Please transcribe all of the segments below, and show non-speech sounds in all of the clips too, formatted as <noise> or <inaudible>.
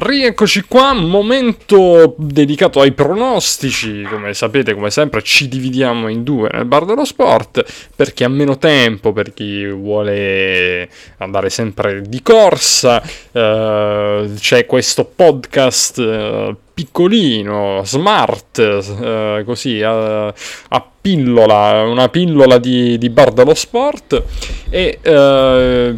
Rieccoci qua, momento dedicato ai pronostici, come sapete, come sempre ci dividiamo in due nel bar dello sport, per chi ha meno tempo, per chi vuole andare sempre di corsa, eh, c'è questo podcast eh, piccolino, smart, eh, così, a, a, pillola, una pillola di, di bar dello sport. E eh,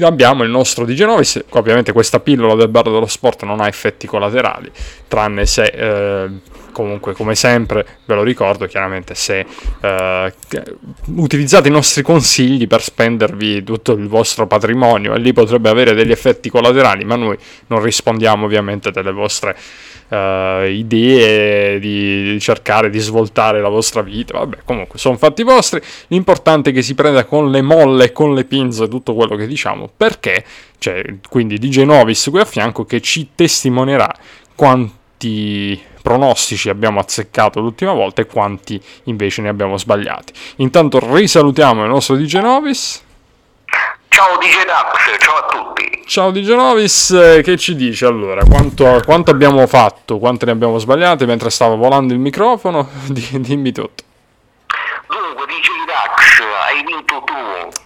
abbiamo il nostro Digenovis, ovviamente questa pillola del bar dello sport non ha effetti collaterali, tranne se eh, comunque come sempre ve lo ricordo chiaramente se eh, utilizzate i nostri consigli per spendervi tutto il vostro patrimonio e lì potrebbe avere degli effetti collaterali, ma noi non rispondiamo ovviamente delle vostre uh, idee di, cercare di svoltare la vostra vita. Vabbè, comunque sono fatti vostri. L'importante è che si prenda con le molle con le pinze tutto quello che diciamo, perché c'è quindi DJ Novis qui a fianco che ci testimonierà quanti pronostici abbiamo azzeccato l'ultima volta e quanti invece ne abbiamo sbagliati. Intanto risalutiamo il nostro DJ Novis. Ciao DJ Dax, ciao a tutti. Ciao DJ Novis, eh, che ci dici allora? Quanto, quanto, abbiamo fatto? Quante ne abbiamo sbagliate mentre stava volando il microfono? <laughs> dimmi tutto. Dunque, DJ Dax, hai vinto tu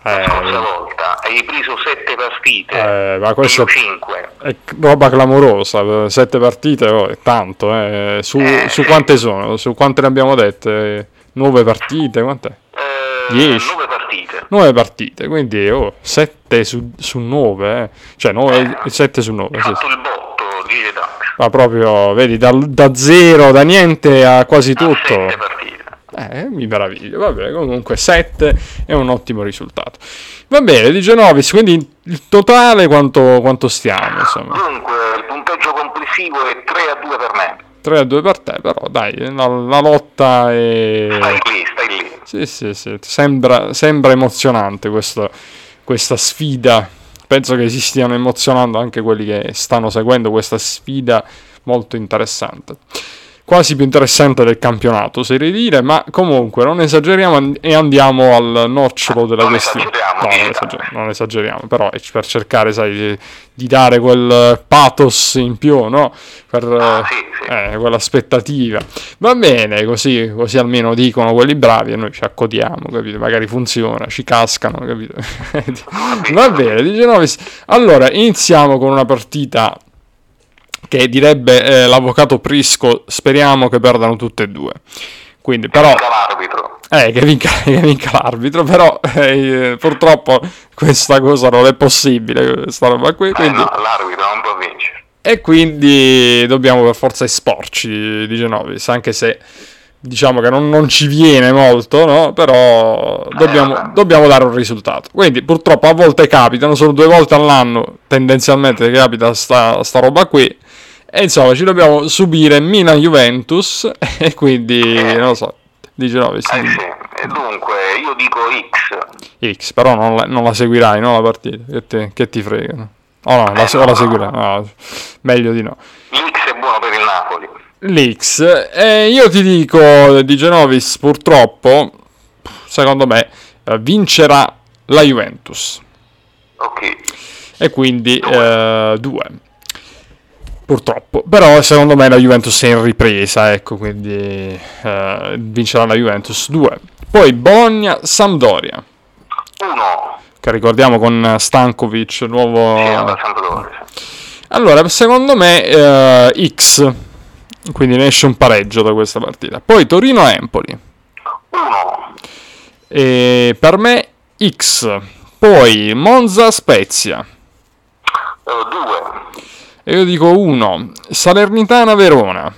la eh, scorsa volta, hai preso 7 partite, eh, ma questo 5. È roba clamorosa, 7 partite oh, è tanto, eh. Su, eh, su, quante sono? Su quante ne abbiamo dette? 9 partite, quant'è? 10. 9 partite. 9 partite, quindi oh, 7 su, su 9, eh. cioè 9, eh, 7 su 9. Hai sì, fatto il botto, dice Dax. Ma proprio, vedi, da, da zero, da niente a quasi tutto. 7 partite. Eh, mi meraviglio. Vabbè, comunque 7 è un ottimo risultato. Va bene, di Genovis, quindi il totale quanto, quanto stiamo? Insomma? Dunque, il punteggio complessivo è 3 a 2 per me. 3 a 2 per te, però dai, la, la lotta è... Stai lì, stai lì. Sì, sì, sì, sembra, sembra emozionante questo, questa sfida. Penso che si stiano emozionando anche quelli che stanno seguendo questa sfida molto interessante quasi più interessante del campionato, oserei dire, ma comunque non esageriamo e andiamo al nocciolo della non questione. No, non, esageriamo, non esageriamo, però è per cercare, sai, di, di, dare quel pathos in più, no? Per ah, sì, sì. Eh, quell'aspettativa. Va bene, così, così almeno dicono quelli bravi e noi ci accodiamo, capito? Magari funziona, ci cascano, capito? <laughs> Va bene, dice Novis. Allora, iniziamo con una partita che direbbe eh, l'avvocato Prisco, speriamo che perdano tutte e due. Quindi, però, che vinca l'arbitro. Eh, che vinca, <laughs> che vinca l'arbitro, però eh, purtroppo questa cosa non è possibile, questa roba qui. Quindi... Eh no, l'arbitro non può vincere. E quindi dobbiamo per forza esporci di Genovis, anche se diciamo che non, non ci viene molto, no? però dobbiamo, eh, dobbiamo, dare un risultato. Quindi purtroppo a volte capitano, solo due volte all'anno tendenzialmente capita sta, sta roba qui e insomma, ci dobbiamo subire Milan-Juventus <laughs> e quindi, eh, non lo so, dice no, eh sì. E dunque, io dico X. X, però non la, non la seguirai, no, la partita, che, te, che ti fregano. Oh no, eh, la, no, la seguirai, no, meglio di no. L'X è buono per il Napoli. L'X, e io ti dico, di Genovis, purtroppo, secondo me, eh, vincerà la Juventus. Ok. E quindi 2. Eh, Purtroppo, però secondo me la Juventus è in ripresa, ecco, quindi eh, vincerà la Juventus 2. Poi Bologna-Sampdoria. 1. Che ricordiamo con Stankovic, nuovo... Sì, allora, secondo me eh, X, quindi ne esce un pareggio da questa partita. Poi Torino-Empoli. 1. E per me X. Poi Monza-Spezia. 2. E io dico 1. Salernitana Verona.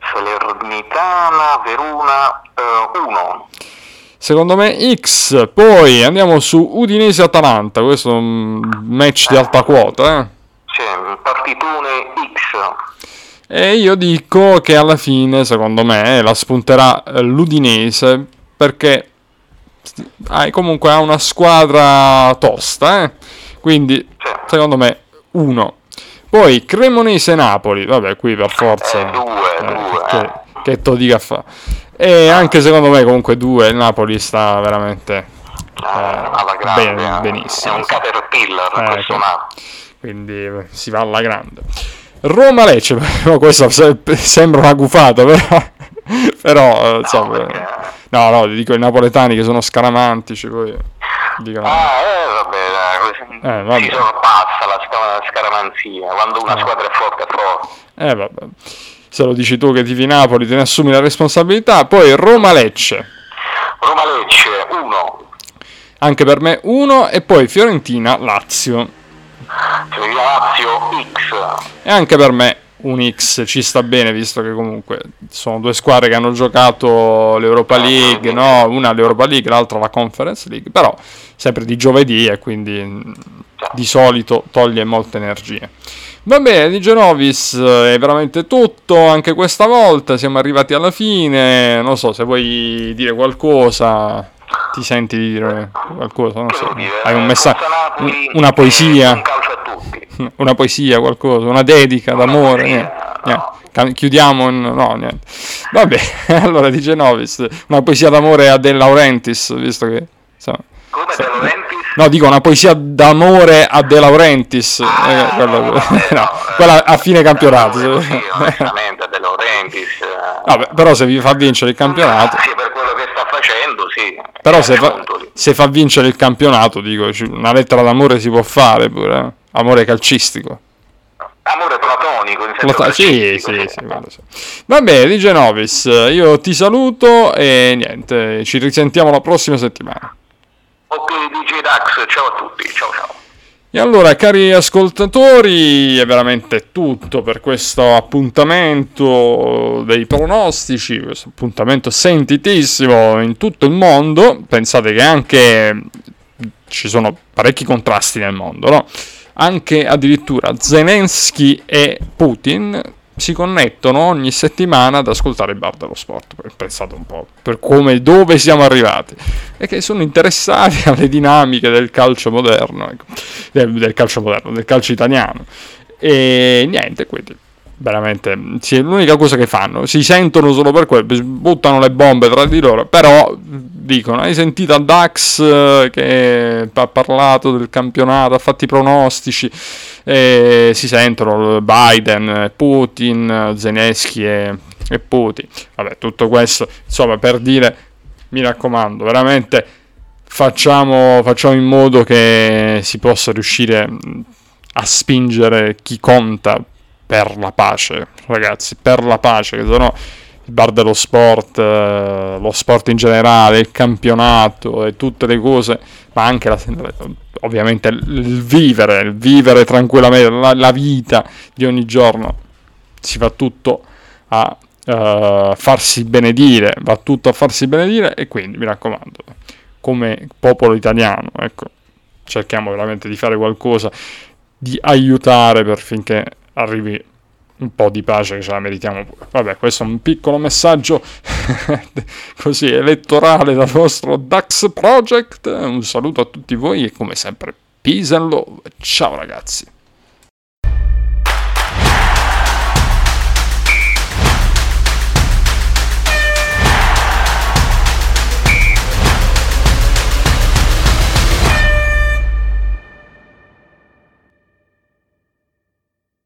Salernitana Verona 1. Eh, Secondo me X. Poi andiamo su Udinese Atalanta. Questo è un match di alta quota, eh? Sì, partitone X. E io dico che alla fine, secondo me, la spunterà eh, l'Udinese perché comunque ha una squadra tosta, eh? Quindi, secondo me, 1. Poi Cremonese-Napoli, vabbè, qui per forza. Eh, due, eh, due. Che, che to dica fa. E anche secondo me comunque due, il Napoli sta veramente eh, alla grande, ben, benissimo. È un caterpillar eh, questo Napoli. quindi si va alla grande. Roma-Lecce, <laughs> questa sembra una gufata, però, <laughs> però no, insomma, perché... no, no, dico i napoletani che sono scaramantici, poi dicono... Ah, eh, vabbè, dai, eh, vabbè. si sorpassa la scaramanzia, quando una eh. squadra è forte è forte. Eh, vabbè. Se lo dici tu che tifi Napoli, te ne assumi la responsabilità. Poi Roma-Lecce. Roma-Lecce, 1. Anche per me 1 e poi Fiorentina-Lazio. Fiorentina-Lazio X. E anche per me un X ci sta bene visto che comunque sono due squadre che hanno giocato l'Europa League, no? una l'Europa League, l'altra la Conference League, però sempre di giovedì e quindi di solito toglie molte energie. Va bene, di Genovis è veramente tutto anche questa volta, siamo arrivati alla fine, non so se vuoi dire qualcosa, ti senti di dire qualcosa, non so, hai un messaggio, una poesia, <laughs> una poesia, qualcosa, una dedica d'amore, niente, niente. chiudiamo, in... no niente, vabbè, <laughs> allora di Genovis, una poesia d'amore a De Laurentiis, visto che... Insomma, come De Laurentiis? No, dico una poesia d'amore a De Laurentiis, ah, eh, quella, no, <laughs> no, quella a fine campionato. No, sì, onestamente, De Laurentiis. Vabbè, però se vi fa vincere il campionato... Ah, sì, per quello che sta facendo, sì. Però se fa, se fa, vincere il campionato, dico, una lettera d'amore si può fare pure, eh? Amore calcistico. Amore platonico, in senso Plata- sì, sì, sì, sì. Va bene, di Genovis, io ti saluto e niente, ci risentiamo la prossima settimana. Ok, DJ Dax, ciao a tutti, ciao ciao. E allora, cari ascoltatori, è veramente tutto per questo appuntamento dei pronostici, questo appuntamento sentitissimo in tutto il mondo. Pensate che anche ci sono parecchi contrasti nel mondo, no? Anche addirittura Zelensky e Putin si connettono ogni settimana ad ascoltare il bar dello sport. Pensate un po' per come dove siamo arrivati e che sono interessati <laughs> alle dinamiche del calcio moderno, ecco, del, del, calcio moderno, del calcio italiano. E niente, quindi veramente sì, l'unica cosa che fanno si sentono solo per quello buttano le bombe tra di loro però dicono hai sentito a Dax eh, che ha parlato del campionato ha fatto i pronostici e si sentono Biden Putin Zelensky e, e Putin. Vabbè tutto questo insomma per dire mi raccomando veramente facciamo, facciamo in modo che si possa riuscire a spingere chi conta per la pace, ragazzi, per la pace, che sono il bar dello sport, eh, lo sport in generale, il campionato e tutte le cose, ma anche la, ovviamente il vivere, il vivere tranquillamente, la, la, vita di ogni giorno, si fa tutto a uh, farsi benedire, va tutto a farsi benedire e quindi mi raccomando, come popolo italiano, ecco, cerchiamo veramente di fare qualcosa, di aiutare per finché arrivi un po' di pace che ce la meritiamo pure. Vabbè, questo è un piccolo messaggio <laughs> così elettorale dal nostro Dax Project. Un saluto a tutti voi e come sempre, peace and love. Ciao ragazzi.